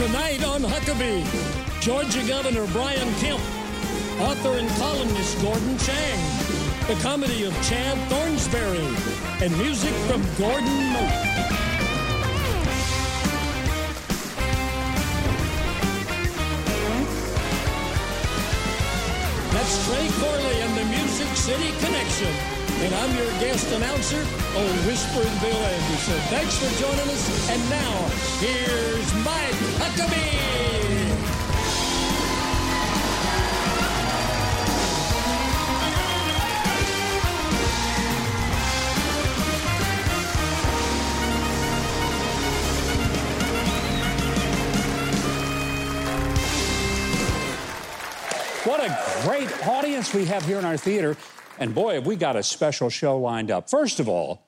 Tonight on Huckabee, Georgia Governor Brian Kemp, author and columnist Gordon Chang, the comedy of Chad Thornsberry, and music from Gordon Mote. That's Trey Corley and the Music City Connection. And I'm your guest announcer, Old Whispering Bill Anderson. Thanks for joining us. And now, here's Mike Huckabee. What a great audience we have here in our theater. And boy, have we got a special show lined up. First of all,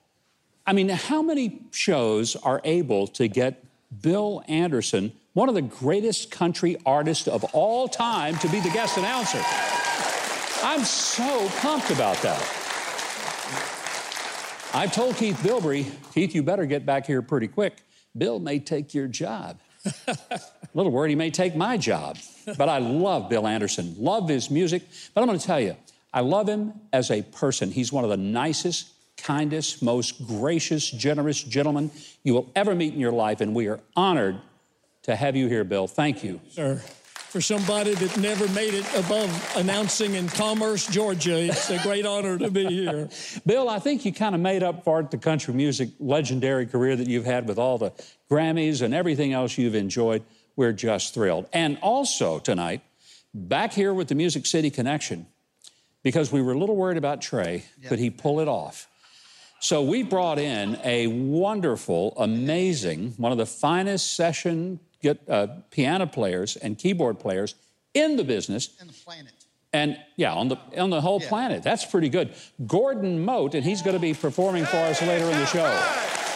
I mean, how many shows are able to get Bill Anderson, one of the greatest country artists of all time, to be the guest announcer? I'm so pumped about that. I've told Keith Bilbrey, Keith, you better get back here pretty quick. Bill may take your job. A little worried he may take my job. But I love Bill Anderson, love his music. But I'm going to tell you, I love him as a person. He's one of the nicest, kindest, most gracious, generous gentlemen you will ever meet in your life. And we are honored to have you here, Bill. Thank you. Sir, for somebody that never made it above announcing in Commerce, Georgia, it's a great honor to be here. Bill, I think you kind of made up for it the country music legendary career that you've had with all the Grammys and everything else you've enjoyed. We're just thrilled. And also tonight, back here with the Music City Connection, because we were a little worried about Trey, could he pull it off? So we brought in a wonderful, amazing, one of the finest session get, uh, piano players and keyboard players in the business. and the planet. And yeah, on the on the whole Yeah. planet. That's pretty good. Gordon Mote, and he's going to be performing for us later in the show.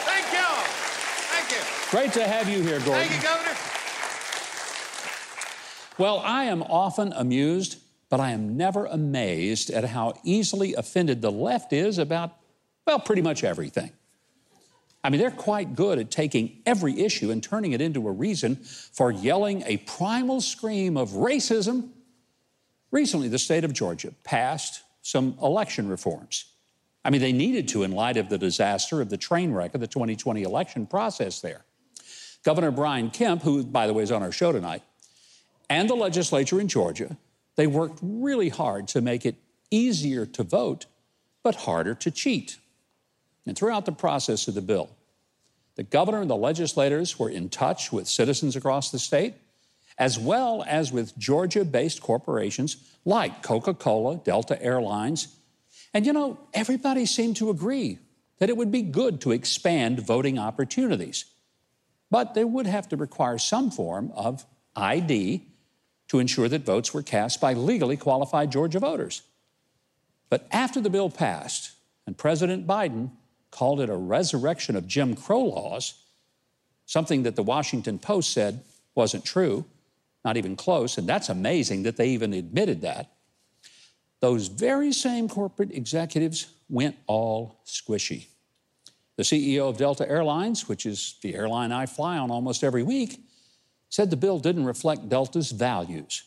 Thank you. Thank you. Great to have you here, Gordon. Thank you, Governor. Well, I am often amused, but I am never amazed at how easily offended the left is about, well, pretty much everything. I mean, they're quite good at taking every issue and turning it into a reason for yelling a primal scream of racism. Recently, the state of Georgia passed some election reforms. I mean, they needed to in light of the disaster of the train wreck of the 2020 election process there. Governor Brian Kemp, who, by the way, is on our show tonight, and the legislature in Georgia, they worked really hard to make it easier to vote, but harder to cheat. And throughout the process of the bill, the governor and the legislators were in touch with citizens across the state, as well as with Georgia based corporations like Coca Cola, Delta Airlines. And you know, everybody seemed to agree that it would be good to expand voting opportunities. But they would have to require some form of ID to ensure that votes were cast by legally qualified Georgia voters. But after the bill passed and President Biden called it a resurrection of Jim Crow laws, something that the Washington Post said wasn't true, not even close, and that's amazing that they even admitted that. Those very same corporate executives went all squishy. The CEO of Delta Airlines, which is the airline I fly on almost every week, said the bill didn't reflect Delta's values,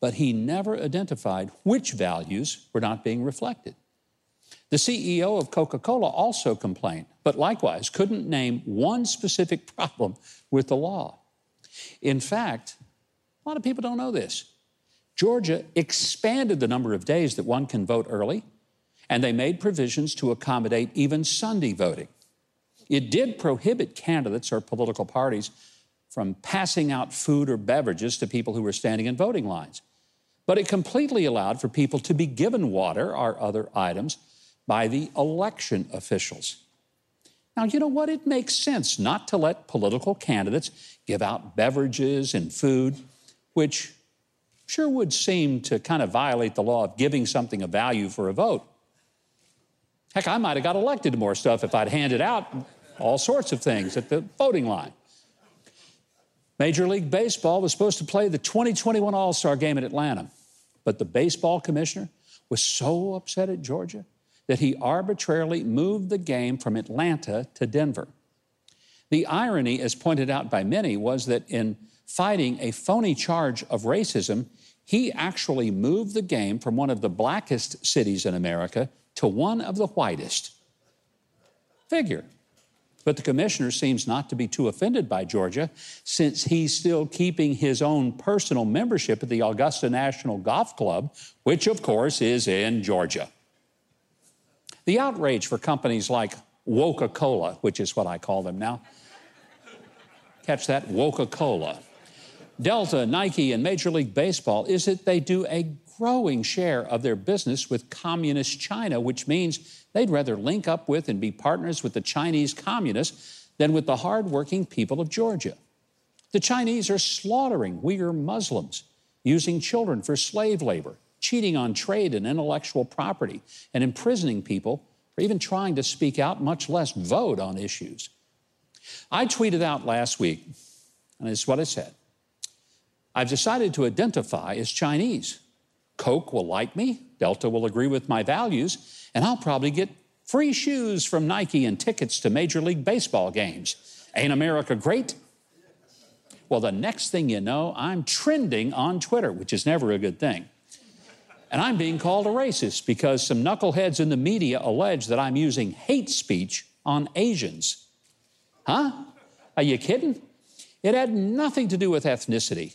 but he never identified which values were not being reflected. The CEO of Coca Cola also complained, but likewise couldn't name one specific problem with the law. In fact, a lot of people don't know this. Georgia expanded the number of days that one can vote early, and they made provisions to accommodate even Sunday voting. It did prohibit candidates or political parties from passing out food or beverages to people who were standing in voting lines. But it completely allowed for people to be given water or other items by the election officials. Now, you know what? It makes sense not to let political candidates give out beverages and food, which sure would seem to kind of violate the law of giving something of value for a vote. Heck, I might have got elected to more stuff if I'd handed out all sorts of things at the voting line. Major League Baseball was supposed to play the 2021 All Star game in Atlanta, but the baseball commissioner was so upset at Georgia that he arbitrarily moved the game from Atlanta to Denver. The irony, as pointed out by many, was that in fighting a phony charge of racism, he actually moved the game from one of the blackest cities in America to one of the whitest. Figure. But the commissioner seems not to be too offended by Georgia since he's still keeping his own personal membership at the Augusta National Golf Club, which of course is in Georgia. The outrage for companies like Woca Cola, which is what I call them now. Catch that? Woca Cola. Delta, Nike, and Major League Baseball is that they do a growing share of their business with communist China, which means they'd rather link up with and be partners with the Chinese communists than with the hardworking people of Georgia. The Chinese are slaughtering Uyghur Muslims, using children for slave labor, cheating on trade and intellectual property, and imprisoning people for even trying to speak out, much less vote on issues. I tweeted out last week, and this is what I said I've decided to identify as Chinese. Coke will like me, Delta will agree with my values, and I'll probably get free shoes from Nike and tickets to Major League Baseball games. Ain't America great? Well, the next thing you know, I'm trending on Twitter, which is never a good thing. And I'm being called a racist because some knuckleheads in the media allege that I'm using hate speech on Asians. Huh? Are you kidding? It had nothing to do with ethnicity.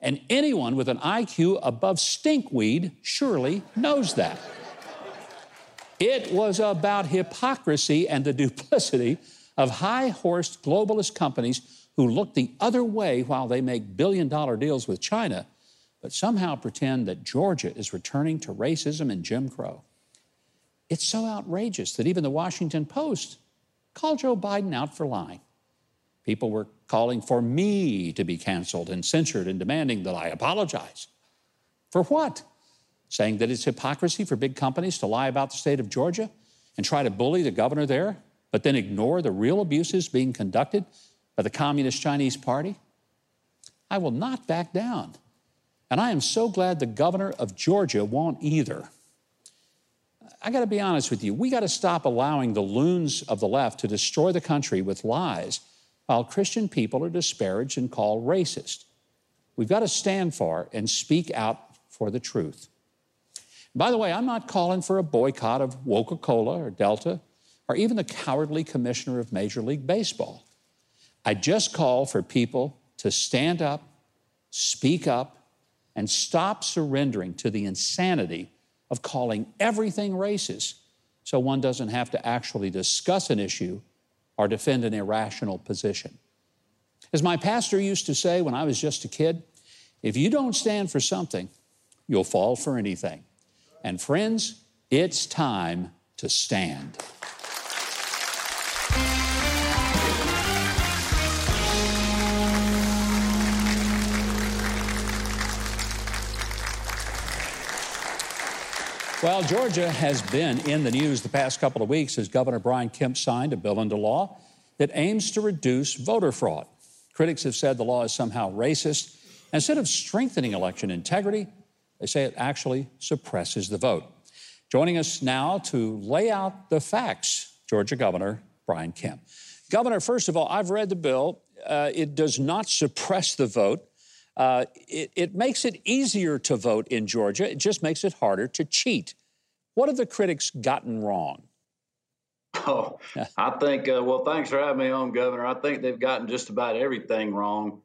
And anyone with an IQ above stinkweed surely knows that. It was about hypocrisy and the duplicity of high horsed globalist companies who look the other way while they make billion dollar deals with China, but somehow pretend that Georgia is returning to racism and Jim Crow. It's so outrageous that even the Washington Post called Joe Biden out for lying. People were calling for me to be canceled and censored and demanding that I apologize. For what? Saying that it's hypocrisy for big companies to lie about the state of Georgia and try to bully the governor there, but then ignore the real abuses being conducted by the Communist Chinese Party? I will not back down. And I am so glad the governor of Georgia won't either. I got to be honest with you. We got to stop allowing the loons of the left to destroy the country with lies while Christian people are disparaged and called racist. We've got to stand for and speak out for the truth. By the way, I'm not calling for a boycott of Coca Cola or Delta or even the cowardly commissioner of Major League Baseball. I just call for people to stand up, speak up, and stop surrendering to the insanity of calling everything racist so one doesn't have to actually discuss an issue or defend an irrational position. As my pastor used to say when I was just a kid, if you don't stand for something, you'll fall for anything. And friends, it's time to stand. Well, Georgia has been in the news the past couple of weeks as Governor Brian Kemp signed a bill into law that aims to reduce voter fraud. Critics have said the law is somehow racist. Instead of strengthening election integrity, they say it actually suppresses the vote. Joining us now to lay out the facts, Georgia Governor Brian Kemp. Governor, first of all, I've read the bill. Uh, it does not suppress the vote. Uh, it, it, makes it easier to vote in Georgia. It just makes it harder to cheat. What have the critics gotten wrong? Oh, I think, uh, well, thanks for having me on, Governor. I think they've gotten just about everything wrong.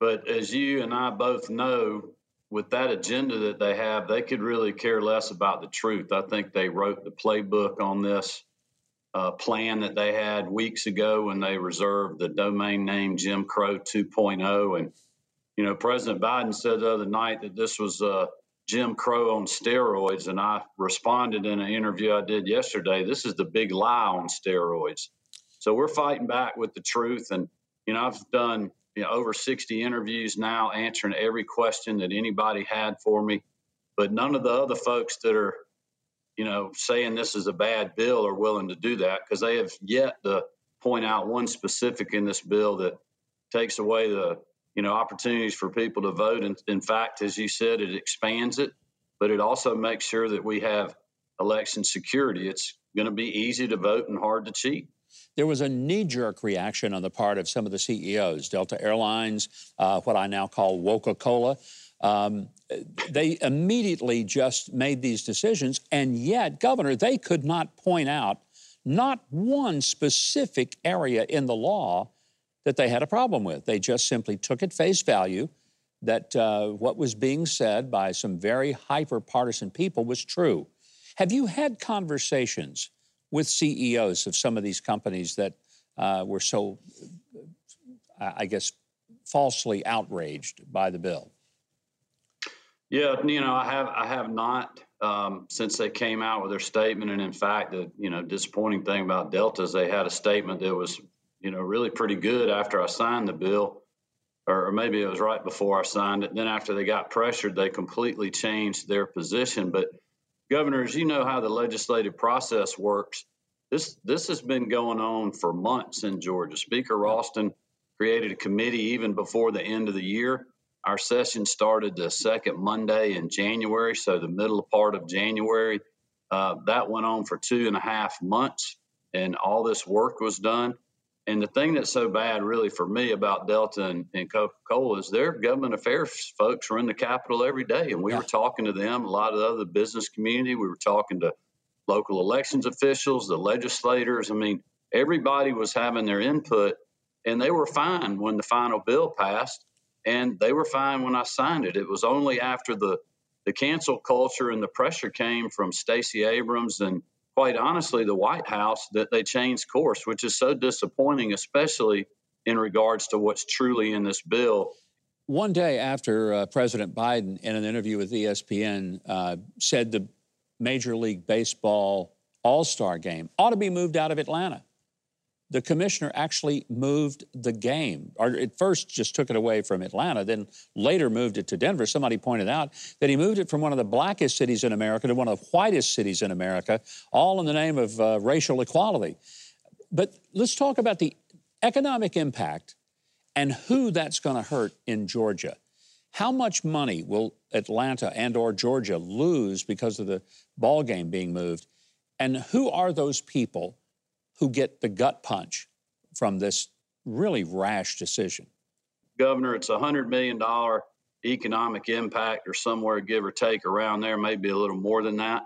But as you and I both know, with that agenda that they have, they could really care less about the truth. I think they wrote the playbook on this uh, plan that they had weeks ago when they reserved the domain name Jim Crow 2.0. And you know, President Biden said the other night that this was uh, Jim Crow on steroids, and I responded in an interview I did yesterday. This is the big lie on steroids. So we're fighting back with the truth, and you know, I've done you know, over 60 interviews now, answering every question that anybody had for me. But none of the other folks that are, you know, saying this is a bad bill are willing to do that because they have yet to point out one specific in this bill that takes away the you know opportunities for people to vote. And in fact, as you said, it expands it, but it also makes sure that we have election security. It's going to be easy to vote and hard to cheat. There was a knee jerk reaction on the part of some of the CEOs, Delta Airlines, uh, what I now call Coca Cola. Um, they immediately just made these decisions, and yet, Governor, they could not point out not one specific area in the law that they had a problem with. They just simply took at face value that uh, what was being said by some very hyper partisan people was true. Have you had conversations with CEOs of some of these companies that uh, were so, I guess, falsely outraged by the bill? Yeah, you know, I have I have not um, since they came out with their statement, and in fact, the you know disappointing thing about Delta is they had a statement that was you know really pretty good after I signed the bill, or, or maybe it was right before I signed it. Then after they got pressured, they completely changed their position. But governors, you know how the legislative process works. This this has been going on for months in Georgia. Speaker Ralston created a committee even before the end of the year our session started the second Monday in January, so the middle part of January. Uh, that went on for two and a half months, and all this work was done. And the thing that's so bad, really, for me about Delta and, and Coca Cola is their government affairs folks were in the Capitol every day, and we yeah. were talking to them, a lot of the other business community. We were talking to local elections officials, the legislators. I mean, everybody was having their input, and they were fine when the final bill passed and they were fine when I signed it. It was only after the the cancel culture and the pressure came from Stacey Abrams and quite honestly the White House that they changed course, which is so disappointing, especially in regards to what's truly in this bill. One day after uh, President Biden, in an interview with ESPN, uh, said the Major League Baseball All Star game ought to be moved out of Atlanta the commissioner actually moved the game, or at first just took it away from Atlanta, then later moved it to Denver. Somebody pointed out that he moved it from one of the blackest cities in America to one of the whitest cities in America, all in the name of uh, racial equality. But let's talk about the economic impact and who that's going to hurt in Georgia. How much money will Atlanta and or Georgia lose because of the ball game being moved? And who are those people who get the gut punch from this really rash decision? Governor, it's a $100 million economic impact or somewhere give or take around there, maybe a little more than that.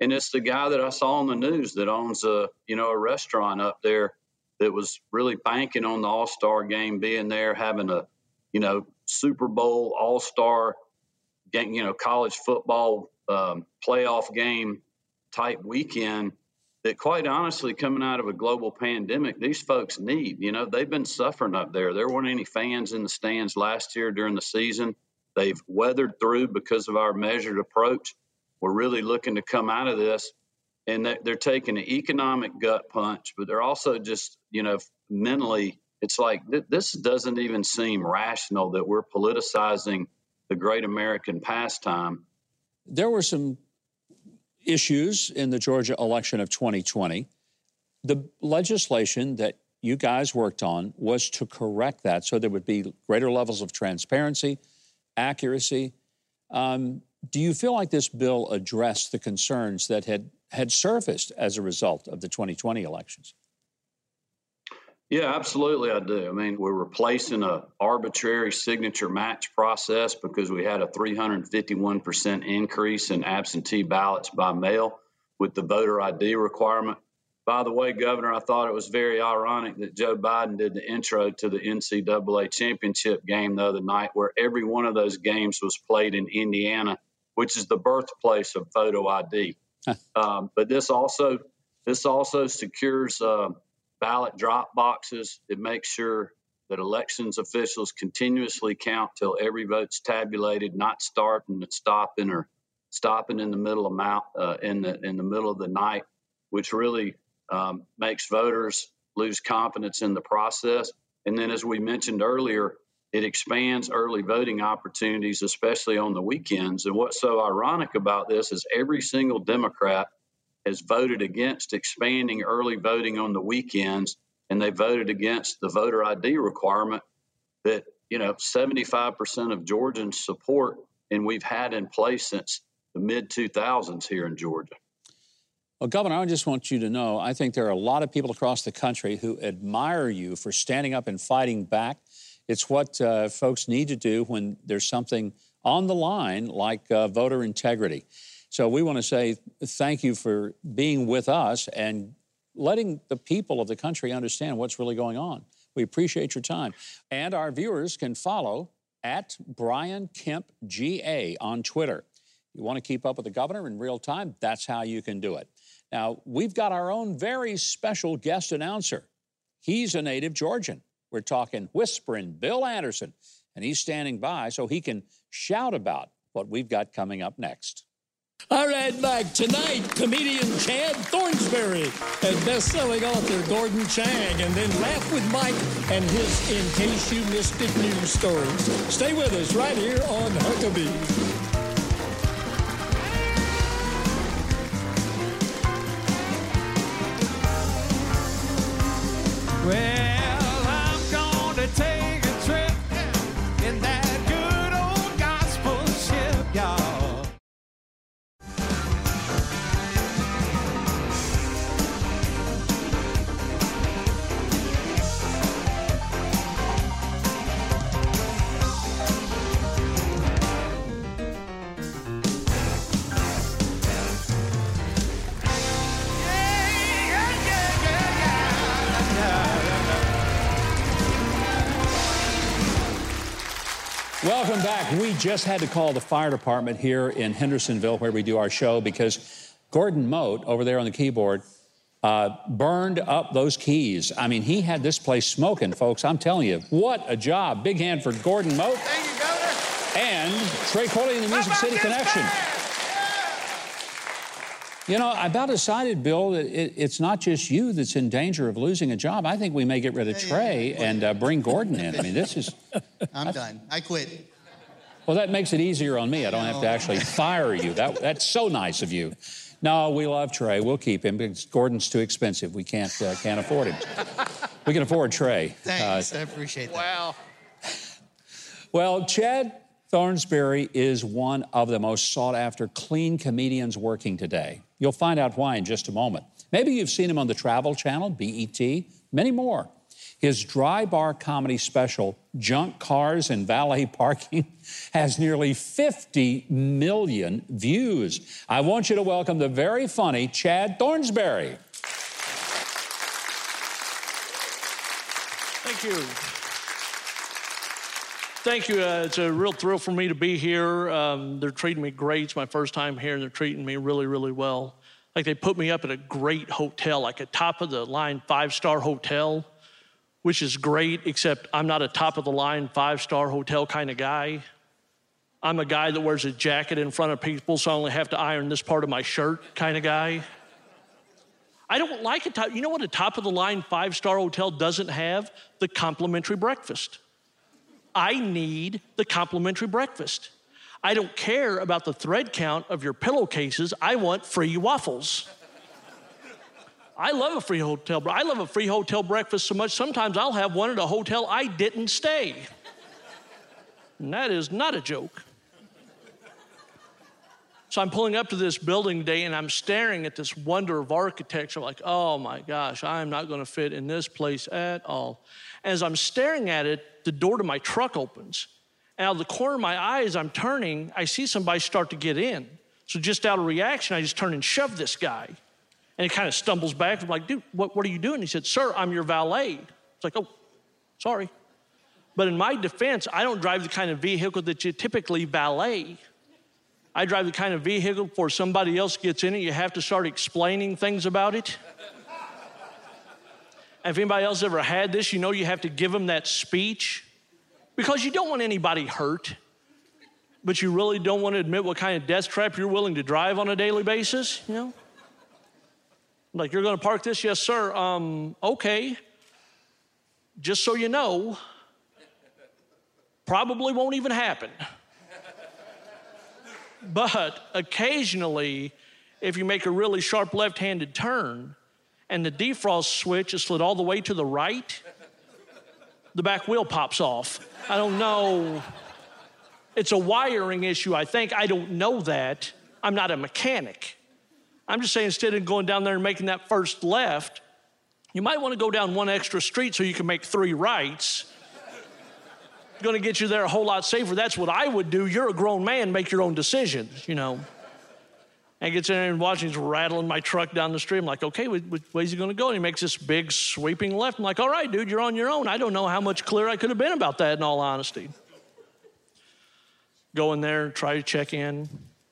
And it's the guy that I saw on the news that owns a, you know, a restaurant up there that was really banking on the All-Star game being there, having a, you know, Super Bowl All-Star game, you know, college football um, playoff game type weekend that quite honestly, coming out of a global pandemic, these folks need. You know, they've been suffering up there. There weren't any fans in the stands last year during the season. They've weathered through because of our measured approach. We're really looking to come out of this, and they're taking an economic gut punch, but they're also just, you know, mentally, it's like this doesn't even seem rational that we're politicizing the great American pastime. There were some issues in the Georgia election of 2020. The legislation that you guys worked on was to correct that so there would be greater levels of transparency, accuracy. Um, do you feel like this bill addressed the concerns that had, had surfaced as a result of the 2020 elections? Yeah, absolutely, I do. I mean, we're replacing a arbitrary signature match process because we had a 351% increase in absentee ballots by mail with the voter ID requirement. By the way, Governor, I thought it was very ironic that Joe Biden did the intro to the NCAA championship game the other night, where every one of those games was played in Indiana, which is the birthplace of photo ID. um, but this also this also secures. Uh, ballot drop boxes. It makes sure that elections officials continuously count till every vote's tabulated, not starting and stopping or stopping in the middle of mount, uh, in the in the middle of the night, which really um, makes voters lose confidence in the process. And then, as we mentioned earlier, it expands early voting opportunities, especially on the weekends. And what's so ironic about this is every single Democrat has voted against expanding early voting on the weekends, and they voted against the voter ID requirement that you know 75% of Georgians support, and we've had in place since the mid 2000s here in Georgia. Well, Governor, I just want you to know I think there are a lot of people across the country who admire you for standing up and fighting back. It's what uh, folks need to do when there's something on the line like uh, voter integrity. So we want to say thank you for being with us and letting the people of the country understand what's really going on. We appreciate your time. And our viewers can follow at Brian Kemp GA on Twitter. You want to keep up with the governor in real time? That's how you can do it. Now, we've got our own very special guest announcer. He's a native Georgian. We're talking whispering Bill Anderson, and he's standing by so he can shout about what we've got coming up next. All right, Mike. Tonight, comedian Chad Thornsberry and best-selling author Gordon Chang, and then Laugh with Mike and his In Case You Missed It news stories. Stay with us right here on Huckabee. We just had to call the fire department here in Hendersonville, where we do our show, because Gordon Mote over there on the keyboard uh, burned up those keys. I mean, he had this place smoking, folks. I'm telling you, what a job. Big hand for Gordon Mote Thank you, Governor. and Trey Corley and the Music City Connection. You know, I about decided, Bill, that it, it's not just you that's in danger of losing a job. I think we may get rid of Trey and uh, bring Gordon in. I mean, this is, I'm done. I quit. Well, that makes it easier on me. I don't have to actually fire you. That, that's so nice of you. No, we love Trey. We'll keep him because Gordon's too expensive. We can't, uh, can't afford him. We can afford Trey. Thanks. Uh, I appreciate that. Wow. Well, Chad Thornsberry is one of the most sought after clean comedians working today. You'll find out why in just a moment. Maybe you've seen him on the Travel Channel, BET, many more. His dry bar comedy special, Junk Cars and Valet Parking, has nearly 50 million views. I want you to welcome the very funny Chad Thornsberry. Thank you. Thank you. Uh, it's a real thrill for me to be here. Um, they're treating me great. It's my first time here, and they're treating me really, really well. Like they put me up at a great hotel, like a top of the line five star hotel, which is great, except I'm not a top of the line five star hotel kind of guy. I'm a guy that wears a jacket in front of people, so I only have to iron this part of my shirt kind of guy. I don't like a top. You know what a top of the line five star hotel doesn't have? The complimentary breakfast. I need the complimentary breakfast. I don't care about the thread count of your pillowcases. I want free waffles. I love a free hotel. I love a free hotel breakfast so much. Sometimes I'll have one at a hotel I didn't stay. And that is not a joke. So I'm pulling up to this building today and I'm staring at this wonder of architecture. like, oh my gosh, I'm not going to fit in this place at all. As I'm staring at it, the door to my truck opens. And out of the corner of my eye, as I'm turning, I see somebody start to get in. So just out of reaction, I just turn and shove this guy. And he kind of stumbles back. I'm like, dude, what, what are you doing? He said, sir, I'm your valet. It's like, oh, sorry. But in my defense, I don't drive the kind of vehicle that you typically valet. I drive the kind of vehicle before somebody else gets in it, you have to start explaining things about it. If anybody else ever had this, you know you have to give them that speech because you don't want anybody hurt, but you really don't want to admit what kind of death trap you're willing to drive on a daily basis, you know? Like, you're going to park this? Yes, sir. Um, okay. Just so you know, probably won't even happen. But occasionally, if you make a really sharp left handed turn and the defrost switch is slid all the way to the right, the back wheel pops off. I don't know. It's a wiring issue, I think. I don't know that. I'm not a mechanic. I'm just saying, instead of going down there and making that first left, you might want to go down one extra street so you can make three rights. Going to get you there a whole lot safer. That's what I would do. You're a grown man, make your own decisions, you know. And gets in there and watching, rattling my truck down the street. I'm like, okay, which, which way is he going to go? And he makes this big sweeping left. I'm like, all right, dude, you're on your own. I don't know how much clearer I could have been about that, in all honesty. Go in there, try to check in.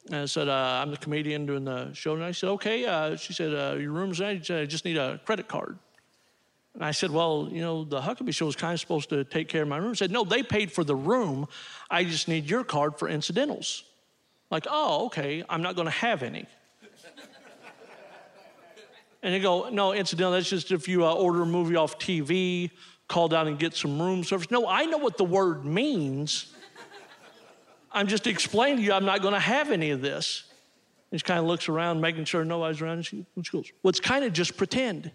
And I said, uh, I'm the comedian doing the show. And I said, okay. Uh, she said, uh, your room's ready. She said, I just need a credit card. And I said, well, you know, the Huckabee show is kind of supposed to take care of my room. She said, no, they paid for the room. I just need your card for incidentals. Like, oh, okay, I'm not going to have any. And they go, no, incidental, that's just if you uh, order a movie off TV, call down and get some room service. No, I know what the word means. I'm just explaining to you I'm not going to have any of this. And she kind of looks around, making sure nobody's around. She goes, well, it's kind of just pretend.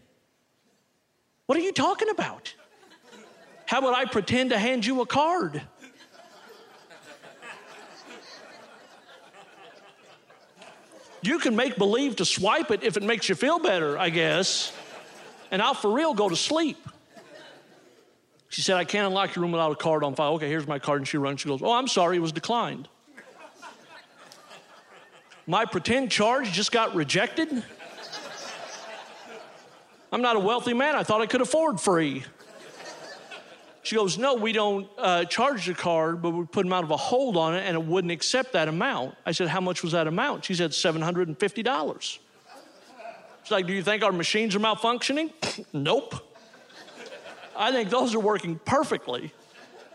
What are you talking about? How would I pretend to hand you a card? You can make believe to swipe it if it makes you feel better, I guess. And I'll for real go to sleep. She said, I can't unlock your room without a card on file. Okay, here's my card. And she runs. She goes, Oh, I'm sorry, it was declined. My pretend charge just got rejected. I'm not a wealthy man. I thought I could afford free. She goes, No, we don't uh, charge the card, but we put them out of a hold on it and it wouldn't accept that amount. I said, How much was that amount? She said, $750. She's like, Do you think our machines are malfunctioning? nope. I think those are working perfectly.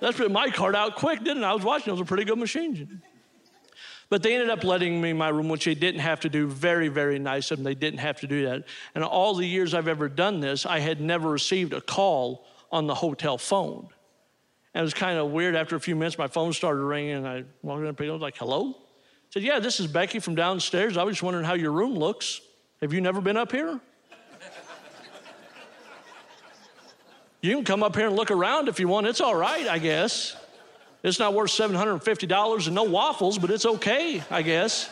That's put my card out quick, didn't it? I was watching, it was a pretty good machine. But they ended up letting me my room, which they didn't have to do. Very, very nice of them. They didn't have to do that. And all the years I've ever done this, I had never received a call on the hotel phone. And it was kind of weird. After a few minutes, my phone started ringing, and I walked in and I was like, hello? I said, yeah, this is Becky from downstairs. I was just wondering how your room looks. Have you never been up here? You can come up here and look around if you want. It's all right, I guess. It's not worth $750 and no waffles, but it's okay, I guess.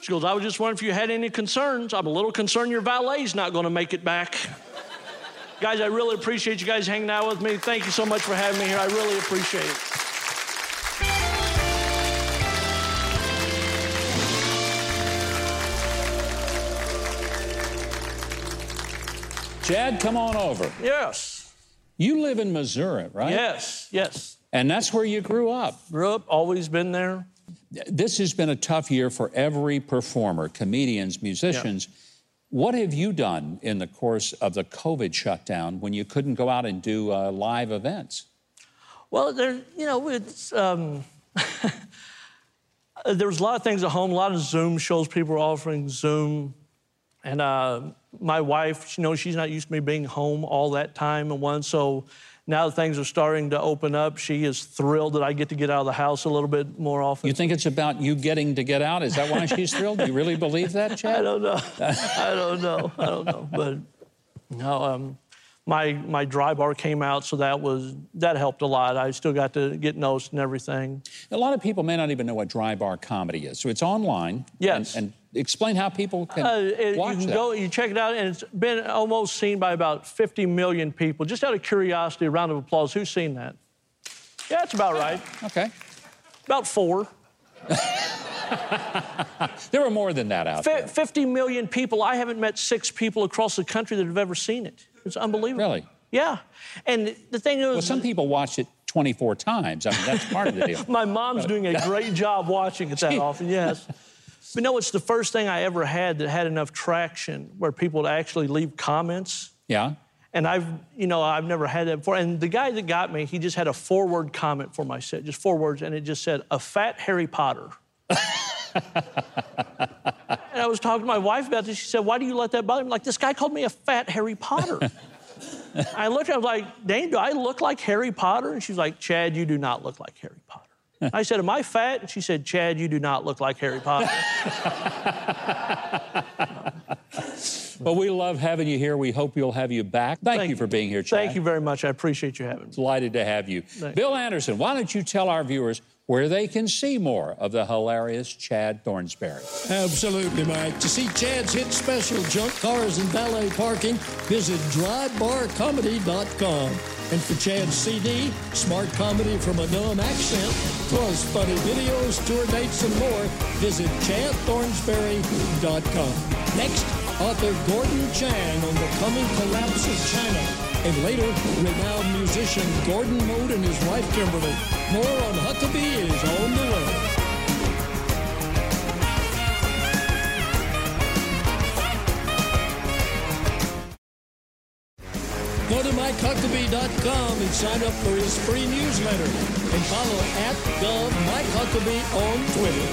She goes, I was just wondering if you had any concerns. I'm a little concerned your valet's not going to make it back. guys, I really appreciate you guys hanging out with me. Thank you so much for having me here. I really appreciate it. Chad, come on over. Yes. You live in Missouri, right? Yes. Yes. And that's where you grew up. Grew up, always been there. This has been a tough year for every performer, comedians, musicians. What have you done in the course of the COVID shutdown when you couldn't go out and do uh, live events? Well, there, you know, it's um, there was a lot of things at home, a lot of Zoom shows. People were offering Zoom, and uh, my wife, you know, she's not used to me being home all that time and one. So now that things are starting to open up, she is thrilled that I get to get out of the house a little bit more often. You think it's about you getting to get out? Is that why she's thrilled? Do you really believe that, Chad? I don't know. I don't know. I don't know. But no, um, my my dry bar came out, so that was that helped a lot. I still got to get notes and everything. A lot of people may not even know what dry bar comedy is. So it's online. Yes. And, and explain how people can Uh, it- watch you can that. go, you check it out, and it's been almost seen by about 50 million people. Just out of curiosity, a round of applause. Who's seen that? Yeah, that's about right. Okay. About four. There were more than that out Fi there. 50 million people. I haven't met six people across the country that have ever seen it. It's unbelievable. Really? Yeah. And the thing is, Well, some people watch it 24 times. I mean, that's part of the deal. my mom's doing a great job watching it that often, yes. But no, it's the first thing I ever had that had enough traction where people would actually leave comments. Yeah. And I've, you know, I've never had that before. And the guy that got me, he just had a four-word comment for my set, just four words, and it just said, "A fat Harry Potter." and I was talking to my wife about this. She said, "Why do you let that bother me?" I'm like, this guy called me a fat Harry Potter. I looked at her, I was like, Dane, do I look like Harry Potter? And she's like, Chad, you do not look like Harry Potter. I said, Am I fat? And she said, Chad, you do not look like Harry Potter. Well, we love having you here. We hope you'll have you back. Thank, you for being here, Chad. Thank you very much. I appreciate you having me. Delighted to have you. Bill Anderson, why don't you tell our viewers where they can see more of the hilarious Chad Thornsberry. Absolutely, Mike. To see Chad's hit special, Junk Cars and Valet Parking, visit drybarcomedy.com. And for Chad's CD, Smart Comedy from a Dumb Accent, plus funny videos, tour dates, and more, visit chadthornsberry.com. Next, author Gordon Chang on the coming collapse of China. And later, renowned musician Gordon Mote and his wife Kimberly. More on Huckabee MikeHuckabee.com and sign up for his free newsletter. And follow at Gov Mike Huckabee on Twitter.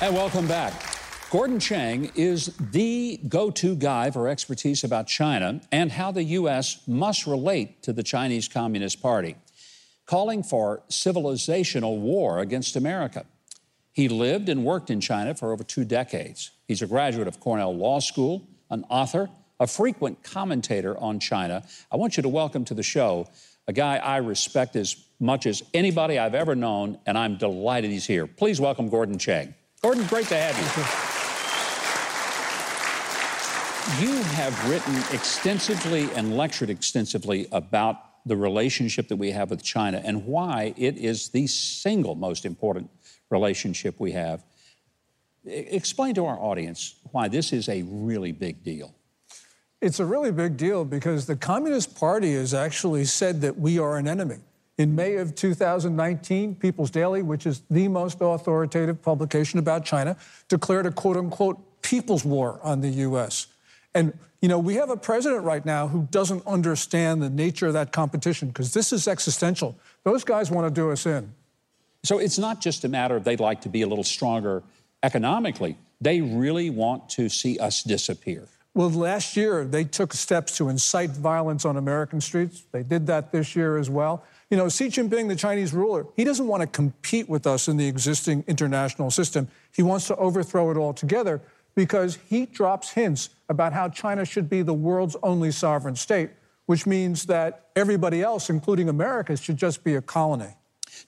And welcome back. Gordon Chang is the go to guy for expertise about China and how the U.S. must relate to the Chinese Communist Party, calling for civilizational war against America. He lived and worked in China for over two decades. He's a graduate of Cornell Law School, an author, a frequent commentator on China. I want you to welcome to the show a guy I respect as much as anybody I've ever known, and I'm delighted he's here. Please welcome Gordon Chang. Gordon, great to have you. You have written extensively and lectured extensively about the relationship that we have with China and why it is the single most important relationship we have. Explain to our audience why this is a really big deal. It's a really big deal because the Communist Party has actually said that we are an enemy. In May of 2019, People's Daily, which is the most authoritative publication about China, declared a quote unquote people's war on the US. And, you know, we have a president right now who doesn't understand the nature of that competition because this is existential. Those guys want to do us in. So it's not just a matter of they'd like to be a little stronger economically, they really want to see us disappear. Well, last year they took steps to incite violence on American streets. They did that this year as well. You know, Xi Jinping, the Chinese ruler, he doesn't want to compete with us in the existing international system. He wants to overthrow it altogether because he drops hints about how China should be the world's only sovereign state, which means that everybody else, including America, should just be a colony.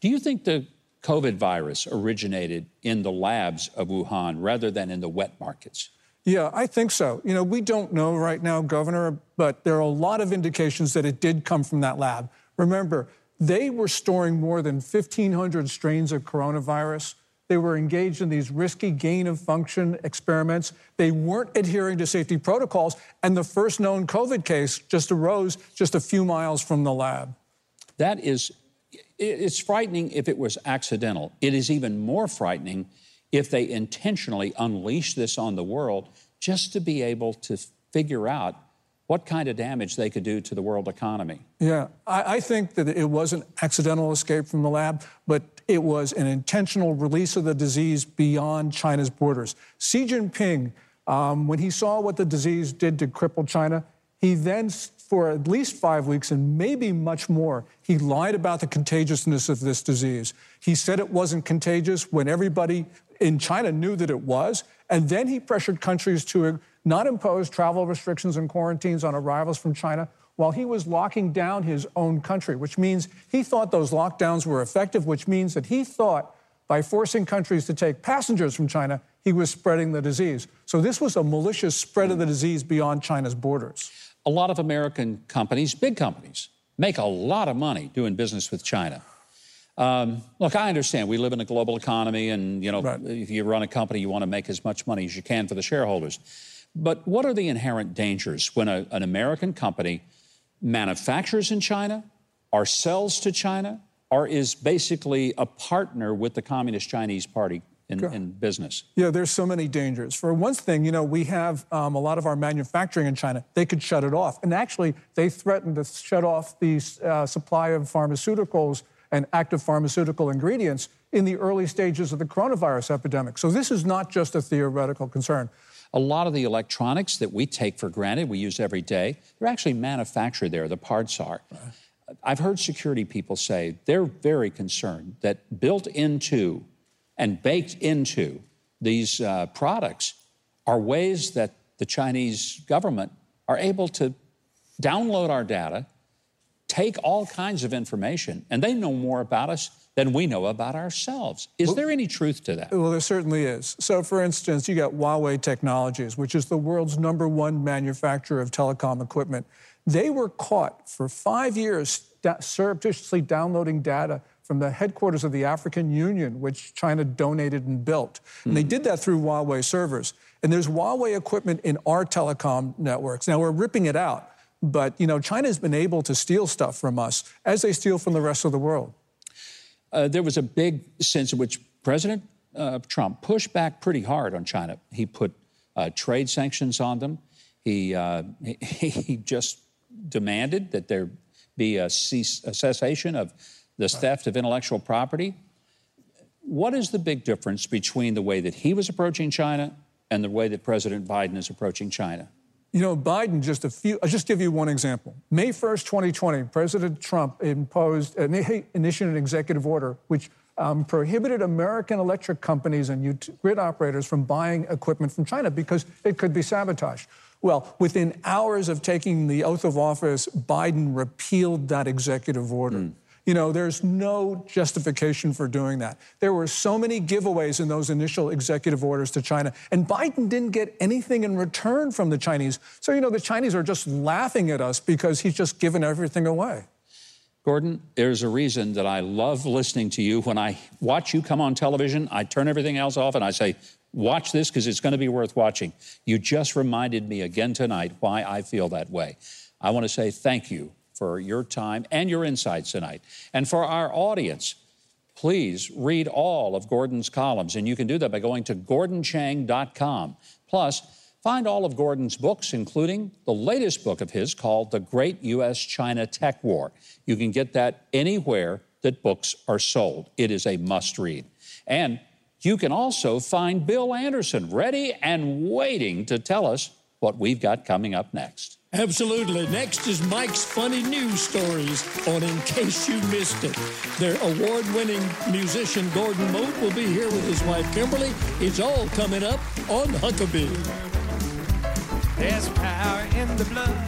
Do you think the COVID virus originated in the labs of Wuhan rather than in the wet markets? Yeah, I think so. You know, we don't know right now, Governor, but there are a lot of indications that it did come from that lab. Remember, they were storing more than 1,500 strains of coronavirus. They were engaged in these risky gain of function experiments. They weren't adhering to safety protocols. And the first known COVID case just arose just a few miles from the lab. That is, it's frightening if it was accidental. It is even more frightening if they intentionally unleash this on the world just to be able to figure out what kind of damage they could do to the world economy. Yeah, I, I think that it was an accidental escape from the lab, but it was an intentional release of the disease beyond China's borders. Xi Jinping, um, when he saw what the disease did to cripple China, he then, for at least five weeks and maybe much more, he lied about the contagiousness of this disease. He said it wasn't contagious when everybody in China knew that it was. And then he pressured countries to not impose travel restrictions and quarantines on arrivals from China while he was locking down his own country, which means he thought those lockdowns were effective, which means that he thought by forcing countries to take passengers from China, he was spreading the disease. So this was a malicious spread of the disease beyond China's borders. A lot of American companies, big companies, make a lot of money doing business with China. Um, look, I understand we live in a global economy, and you know, Right. if you run a company, you want to make as much money as you can for the shareholders. But what are the inherent dangers when a, an American company manufactures in China, or sells to China, or is basically a partner with the Communist Chinese Party in, in business? Yeah, there's so many dangers. For one thing, you know, we have um, a lot of our manufacturing in China. They could shut it off. And actually, they threatened to shut off the uh, supply of pharmaceuticals and active pharmaceutical ingredients in the early stages of the coronavirus epidemic. So this is not just a theoretical concern. A lot of the electronics that we take for granted, we use every day, they're actually manufactured there, the parts are. I've heard security people say they're very concerned that built into and baked into these uh, products are ways that the Chinese government are able to download our data, take all kinds of information, and they know more about us than we know about ourselves. Is there any truth to that? Well, there certainly is. So, for instance, you got Huawei Technologies, which is the world's number one manufacturer of telecom equipment. They were caught for five years surreptitiously downloading data from the headquarters of the African Union, which China donated and built. And they did that through Huawei servers. And there's Huawei equipment in our telecom networks. Now we're ripping it out, but you know, China's been able to steal stuff from us as they steal from the rest of the world. Uh, there was a big sense in which President uh, Trump pushed back pretty hard on China. He put uh, trade sanctions on them. He, uh, he, he just demanded that there be a, cease, a cessation of the theft of intellectual property. What is the big difference between the way that he was approaching China and the way that President Biden is approaching China? You know, Biden, just a few, I'll just give you one example. May 1st, 2020, President Trump imposed, uh, initiated an executive order which um, prohibited American electric companies and ut- grid operators from buying equipment from China because it could be sabotaged. Well, within hours of taking the oath of office, Biden repealed that executive order. You know, there's no justification for doing that. There were so many giveaways in those initial executive orders to China, and Biden didn't get anything in return from the Chinese. So, you know, the Chinese are just laughing at us because he's just given everything away. Gordon, there's a reason that I love listening to you. When I watch you come on television, I turn everything else off and I say, Watch this because it's going to be worth watching. You just reminded me again tonight why I feel that way. I want to say thank you for your time and your insights tonight. And for our audience, please read all of Gordon's columns, and you can do that by going to gordonchang.com. Plus, find all of Gordon's books, including the latest book of his called The Great U.S. China Tech War. You can get that anywhere that books are sold. It is a must read. And you can also find Bill Anderson ready and waiting to tell us what we've got coming up next. Absolutely. Next is Mike's funny news stories on In Case You Missed It. Their award winning musician Gordon Mote will be here with his wife Kimberly. It's all coming up on Huckabee. There's power in the blood,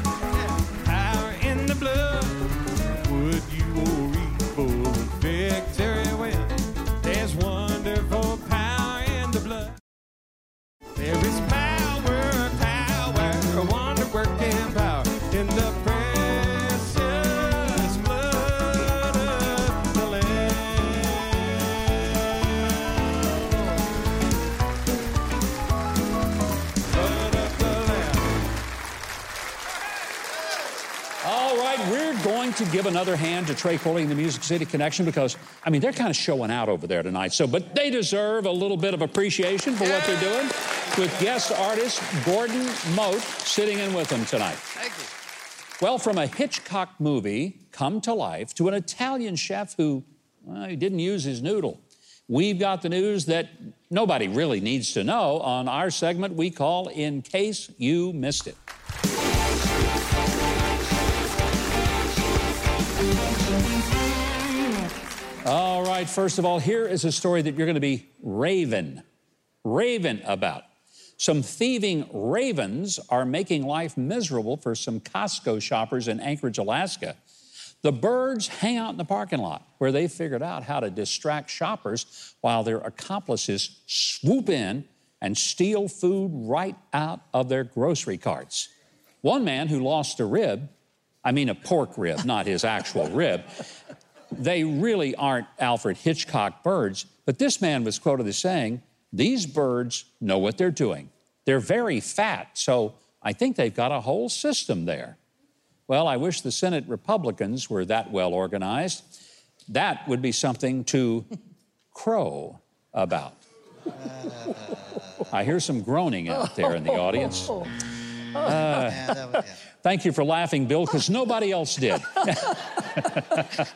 going to give another hand to Trey Corley and the Music City Connection because, I mean, they're kind of showing out over there tonight. So, but they deserve a little bit of appreciation for what they're doing with guest artist Gordon Mote sitting in with them tonight. Thank you. Well, from a Hitchcock movie come to life to an Italian chef who well, he didn't use his noodle. We've got the news that nobody really needs to know on our segment we call In Case You Missed It. Right, first of all, here is a story that you're going to be raven, raven about. Some thieving ravens are making life miserable for some Costco shoppers in Anchorage, Alaska. The birds hang out in the parking lot where they figured out how to distract shoppers while their accomplices swoop in and steal food right out of their grocery carts. One man who lost a rib, I mean a pork rib, not his actual rib, they really aren't Alfred Hitchcock birds, but this man was quoted as saying, These birds know what they're doing. They're very fat, so I think they've got a whole system there. Well, I wish the Senate Republicans were that well organized. That would be something to crow about. I hear some groaning out there in the audience. Was, uh, yeah. Thank you for laughing, Bill, because nobody else did.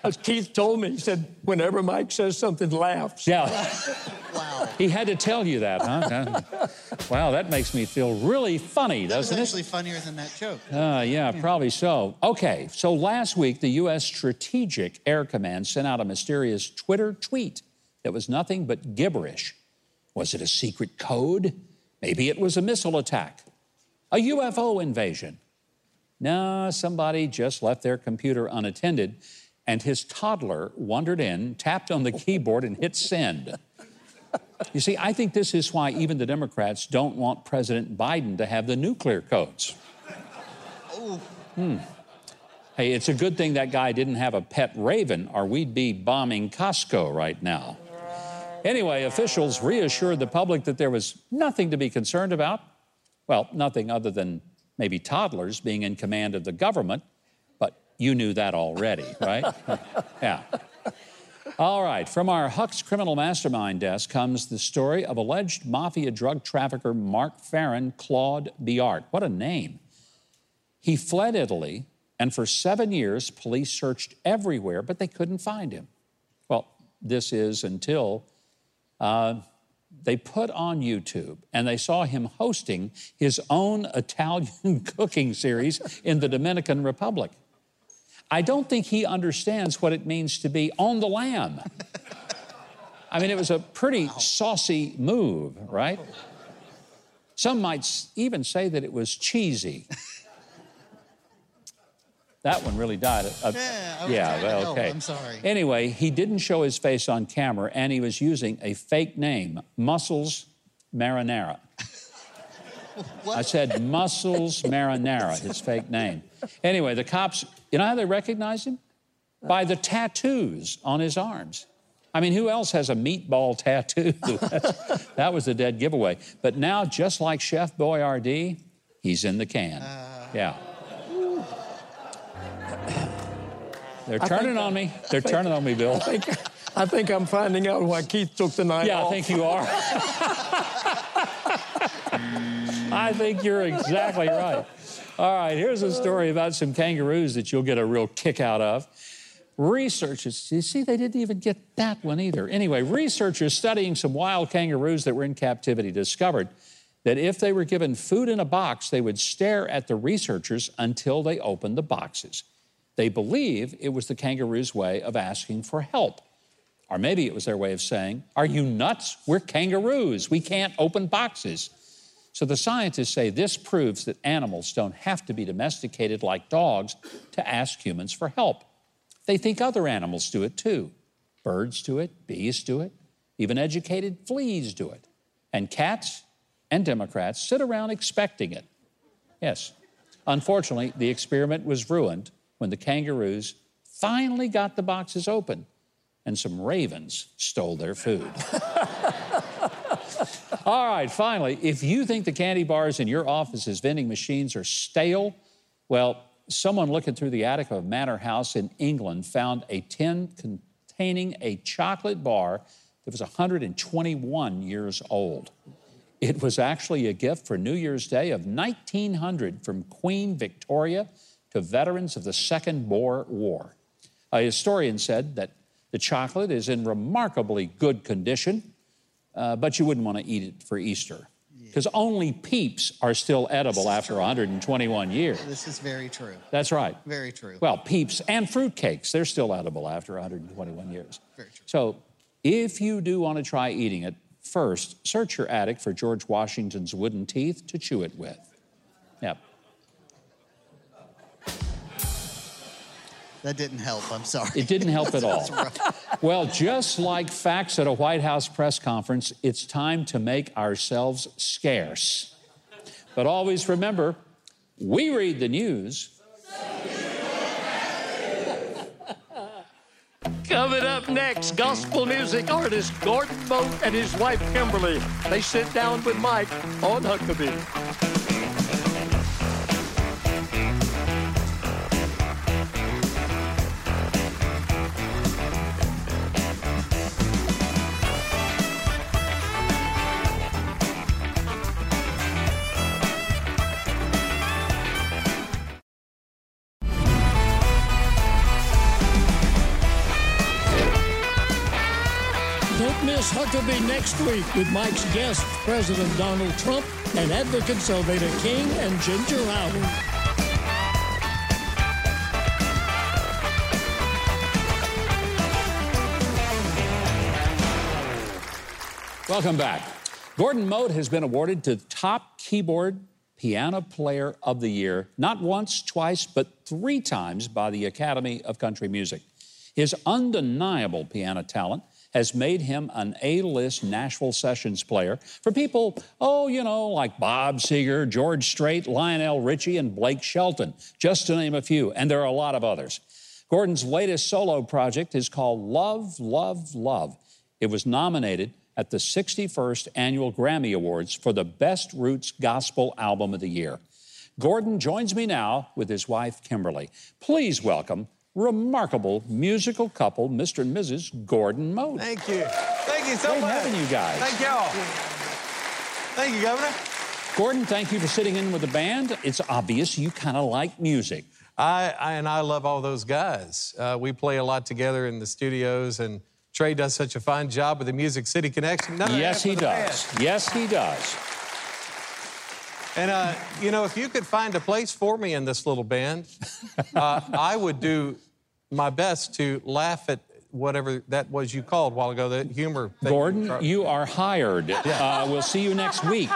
As Keith told me, he said, whenever Mike says something, laughs. Yeah. Wow. He had to tell you that, huh? wow, that makes me feel really funny, That doesn't it? actually funnier than that joke. Uh, yeah, probably so. Okay, so last week, the U.S. Strategic Air Command sent out a mysterious Twitter tweet that was nothing but gibberish. Was it a secret code? Maybe it was a missile attack, a UFO invasion. No, somebody just left their computer unattended, and his toddler wandered in, tapped on the keyboard, and hit send. You see, I think this is why even the Democrats don't want President Biden to have the nuclear codes. Hmm. Hey, it's a good thing that guy didn't have a pet raven, or we'd be bombing Costco right now. Anyway, officials reassured the public that there was nothing to be concerned about. Well, nothing other than maybe toddlers being in command of the government, but you knew that already, right? yeah. All right, from our Huck's Criminal Mastermind desk comes the story of alleged mafia drug trafficker Marc Feren Claude Biart. What a name. He fled Italy, and for seven years, police searched everywhere, but they couldn't find him. Well, this is until uh, they put on YouTube and they saw him hosting his own Italian cooking series in the Dominican Republic. I don't think he understands what it means to be on the lamb. I mean, it was a pretty saucy move, right? Some might even say that it was cheesy. That one really died. Uh, Yeah, I yeah, well, okay. I'm sorry. Anyway, he didn't show his face on camera, and he was using a fake name, Muscles Marinara. I said Muscles Marinara, his fake name. Anyway, the cops, you know how they recognize him? By the tattoos on his arms. I mean, who else has a meatball tattoo? That was a dead giveaway. But now, just like Chef Boyardee, he's in the can. Yeah. They're turning on me. They're turning on me, Bill. I think, I think I'm finding out why Keith took the night Yeah, I think you are. I think you're exactly right. All right, here's a story about some kangaroos that you'll get a real kick out of. Researchers, you see, they didn't even get that one either. Anyway, researchers studying some wild kangaroos that were in captivity discovered that if they were given food in a box, they would stare at the researchers until they opened the boxes. They believe it was the kangaroo's way of asking for help. Or maybe it was their way of saying, Are you nuts? We're kangaroos. We can't open boxes. So the scientists say this proves that animals don't have to be domesticated like dogs to ask humans for help. They think other animals do it too. Birds do it, bees do it, even educated fleas do it. And cats and Democrats sit around expecting it. Yes. Unfortunately, the experiment was ruined when the kangaroos finally got the boxes open and some ravens stole their food. All right, finally, if you think the candy bars in your office's vending machines are stale, well, someone looking through the attic of a manor house in England found a tin containing a chocolate bar that was 121 years old. It was actually a gift for New Year's Day of 1900 from Queen Victoria to veterans of the Second Boer War. A historian said that the chocolate is in remarkably good condition, uh, but you wouldn't want to eat it for Easter because only peeps are still edible after 121 years. This is very true. That's right. Very true. Well, peeps and fruitcakes, they're still edible after 121 years. Very true. So if you do want to try eating it, first search your attic for George Washington's wooden teeth to chew it with. Yep. That didn't help. I'm sorry. It didn't help at all. Rough. Well, just like facts at a White House press conference, it's time to make ourselves scarce. But always remember, we read the news. Coming up next, gospel music artist Gordon Mote and his wife Kimberly. They sit down with Mike on Huckabee. Next week with Mike's guests, President Donald Trump and advocates Alveda King and Ginger Howard. Welcome back. Gordon Mote has been awarded the top keyboard Piano Player of the Year, not once, twice, but three times by the Academy of Country Music. His undeniable piano talent has made him an A list Nashville Sessions player for people, oh, you know, like Bob Seger, George Strait, Lionel Richie, and Blake Shelton, just to name a few. And there are a lot of others. Gordon's latest solo project is called Love, Love, Love. It was nominated at the 61st Annual Grammy Awards for the Best Roots Gospel Album of the Year. Gordon joins me now with his wife, Kimberly. Please welcome remarkable musical couple, Mr. and Mrs. Gordon Mote. Thank you. Thank you so Great much. having you guys. Thank y'all. Thank you, Governor. Gordon, thank you for sitting in with the band. It's obvious you kind of like music. I, I and I love all those guys. Uh, we play a lot together in the studios, and Trey does such a fine job with the Music City Connection. None yes, he does. band. Yes, he does. And uh, you know, if you could find a place for me in this little band, uh, I would do my best to laugh at whatever that was you called a while ago, the humor. thing. Gordon, you are hired. Uh, we'll see you next week.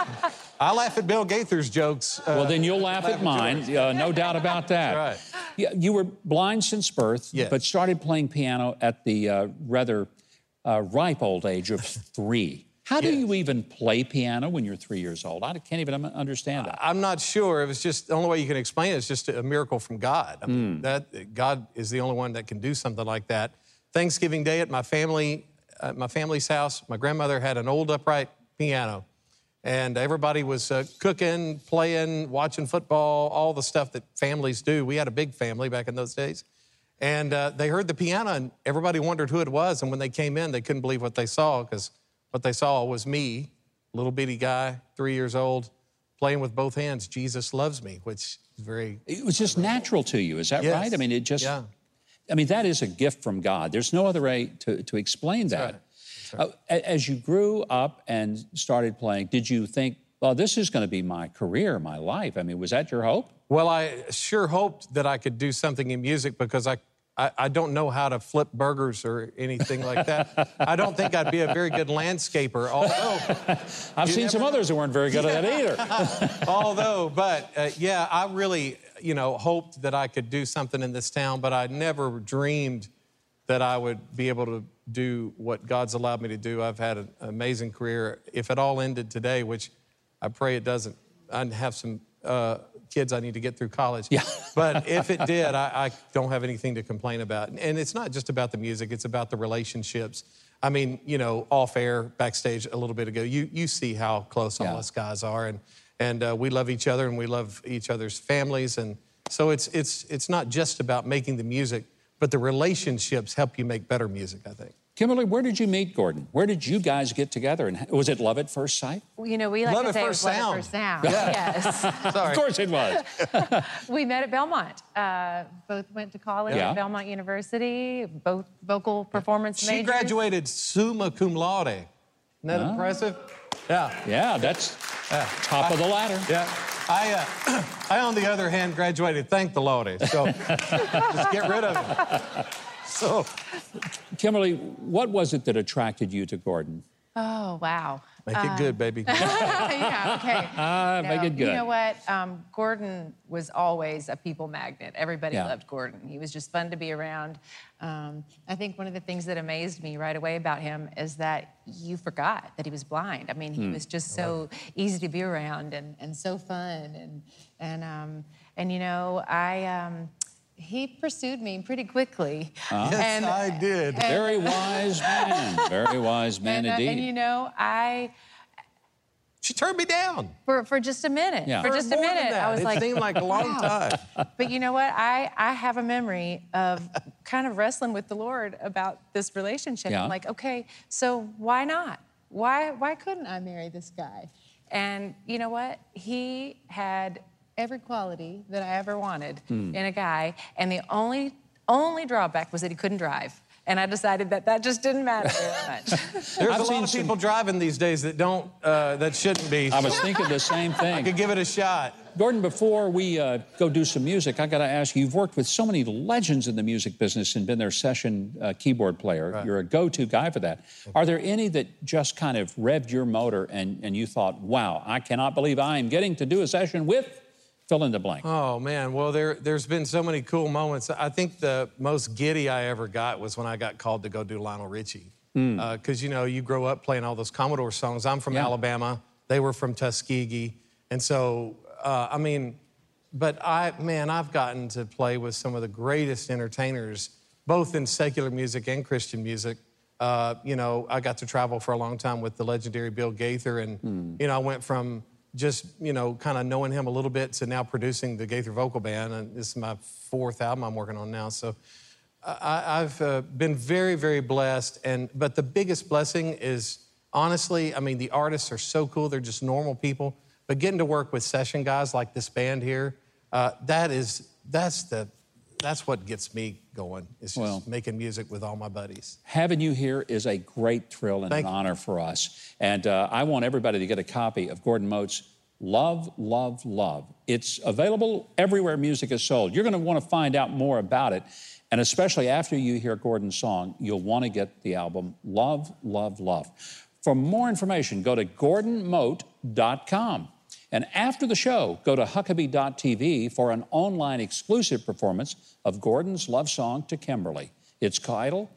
I laugh at Bill Gaither's jokes. uh, Well, then you'll laugh at mine. Uh, no doubt about that. Right. Yeah, you were blind since birth, Yes. but started playing piano at the uh, rather uh, ripe old age of three. How do Yes. you even play piano when you're three years old? I can't even understand that. I'm not sure. It was just the only way you can explain it is just a miracle from God. I mean, that God is the only one that can do something like that. Thanksgiving Day at my family, at my family's house, my grandmother had an old upright piano, and everybody was uh, cooking, playing, watching football, all the stuff that families do. We had a big family back in those days. And uh, they heard the piano, and everybody wondered who it was. And when they came in, they couldn't believe what they saw because what they saw was me, little bitty guy, three years old, playing with both hands. Jesus loves me, which is very. It was just natural to you, is that Yes. right? I mean, it just, Yeah. I mean, that is a gift from God. There's no other way to, to explain that. Uh, as you grew up and started playing, did you think, well, this is going to be my career, my life? I mean, was that your hope? Well, I sure hoped that I could do something in music because I, I, I don't know how to flip burgers or anything like that. I don't think I'd be a very good landscaper, although. I've seen some know. others who weren't very good at that either. although, but uh, yeah, I really, you know, hoped that I could do something in this town, but I never dreamed that I would be able to do what God's allowed me to do. I've had an amazing career. If it all ended today, which I pray it doesn't, I'd have some uh, kids I need to get through college. Yeah. but if it did, I, I don't have anything to complain about. And it's not just about the music; it's about the relationships. I mean, you know, off air, backstage a little bit ago, you you see how close all Yeah. us guys are, and and uh, we love each other, and we love each other's families, and so it's it's it's not just about making the music, but the relationships help you make better music. I think. Kimberly, where did you meet Gordon? Where did you guys get together? And was it love at first sight? Well, You know, we like Love to say first love sound. at first sound. Yeah. Yes. Sorry. Of course it was. we met at Belmont. Uh, both went to college Yeah. at Belmont University. Both vocal performance She majors. She graduated summa cum laude. Isn't that impressive? Yeah. Yeah, that's Yeah. top of the ladder. Yeah. I, uh, I, on the other hand, graduated thank the Lord. So just get rid of it. So Kimberly, what was it that attracted you to Gordon? Oh, wow. make it good, baby. yeah, okay. Ah, make it good. You know what? Um, Gordon was always a people magnet. Everybody Yeah. loved Gordon. He was just fun to be around. Um, I think one of the things that amazed me right away about him is that you forgot that he was blind. I mean, he was just so easy to be around and, and so fun. And, and, um, and you know, I. He pursued me pretty quickly. Uh-huh. Yes, And- I did. Very wise man. Very wise man and, uh, indeed. and you know, I She turned me down. for for just a minute, Yeah. for For just a minute. I was it like, seemed like a long wow. time. But you know what? I, I have a memory of kind of wrestling with the Lord about this relationship. Yeah. I'm like, okay, so why not? Why why couldn't I marry this guy? And you know what? He had every quality that I ever wanted Hmm. in a guy, and the only only drawback was that he couldn't drive. And I decided that that just didn't matter very much. There's I've a lot seen of some- people driving these days that don't, uh, that shouldn't be. I was thinking the same thing. I could give it a shot. Gordon, before we uh, go do some music, I got to ask you, you've worked with so many legends in the music business and been their session uh, keyboard player. Right. You're a go to guy for that. Are there any that just kind of revved your motor and, and you thought, wow, I cannot believe I am getting to do a session with fill in the blank? Oh man, well there there's been so many cool moments. I think the most giddy I ever got was when I got called to go do Lionel Richie. Because you know you grow up playing all those Commodore songs. I'm from Yeah. Alabama. They were from Tuskegee, and so uh, I mean, but I man, I've gotten to play with some of the greatest entertainers, both in secular music and Christian music. Uh, you know, I got to travel for a long time with the legendary Bill Gaither, and you know, I went from just you know kind of knowing him a little bit to now producing the Gaither Vocal Band, and this is my fourth album I'm working on now. So I, I've uh, been very, very blessed, and but the biggest blessing is honestly, I mean, the artists are so cool; they're just normal people. But getting to work with session guys like this band here, uh, that is that's the that's what gets me going. Is just Well- making music with all my buddies. Having you here is a great thrill and Thank an you. honor for us. And uh, I want everybody to get a copy of Gordon Mote's Love, Love, Love. It's available everywhere music is sold. You're going to want to find out more about it. And especially after you hear Gordon's song, you'll want to get the album Love, Love, Love. For more information, go to gordonmote.com. And after the show, go to Huckabee.tv for an online exclusive performance of Gordon's love song to Kimberly. Its titled,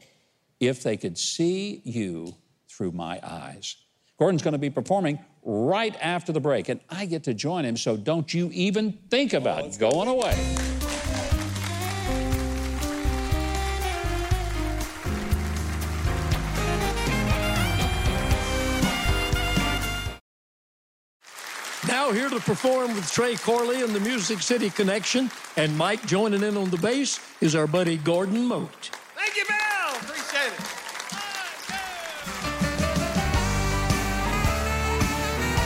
If They Could See You Through My Eyes. Gordon's going to be performing right after the break, and I get to join him, so don't you even think about going away. Now here to perform with Trey Corley and the Music City Connection, and Mike joining in on the bass is our buddy Gordon Mote. Thank you, Bill. Appreciate it.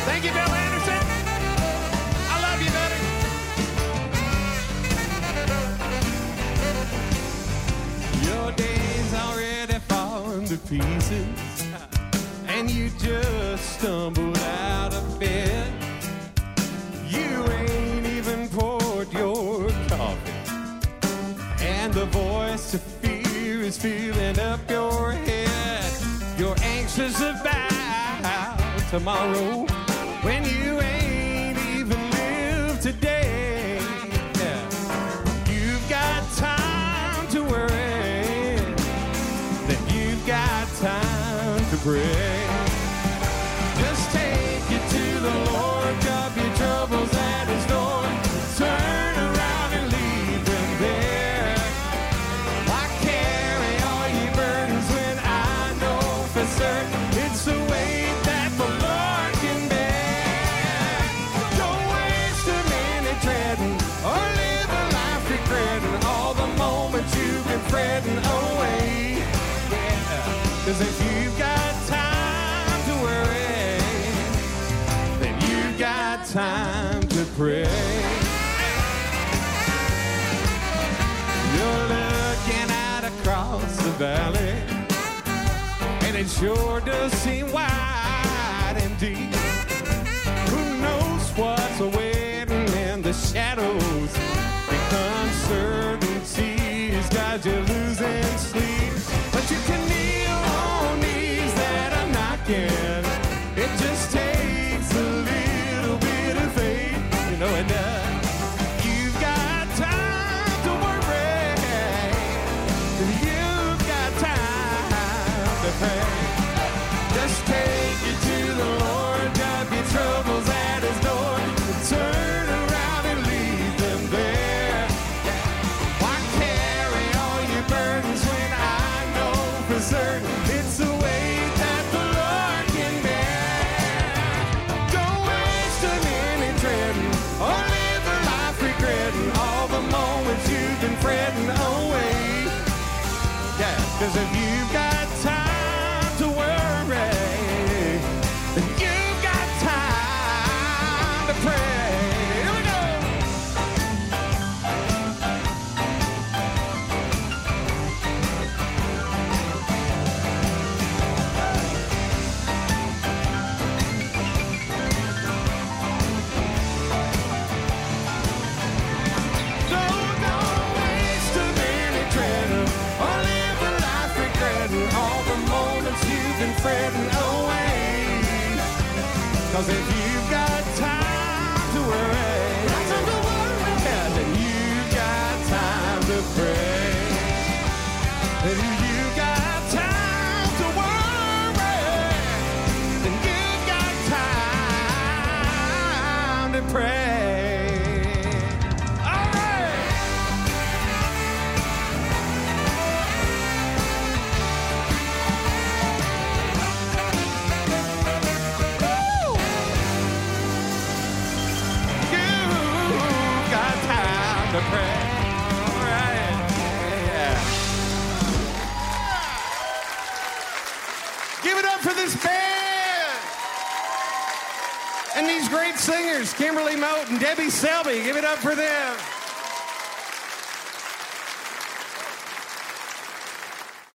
Thank you, Bill Anderson. I love you, buddy. Your day's already fallen to pieces, and you just stumbled out of bed. You ain't even poured your coffee, and the voice of fear is filling up your head. You're anxious about tomorrow when you ain't even lived today. You've got time to worry, then you've got time to pray. Cause if you've got time to worry, then you've got time to pray. You're looking out across the valley, and it sure does seem wide and deep. Who knows what's waiting in the shadows? The uncertainty has got you losing cause if you've and Debbie Selby. Give it up for them.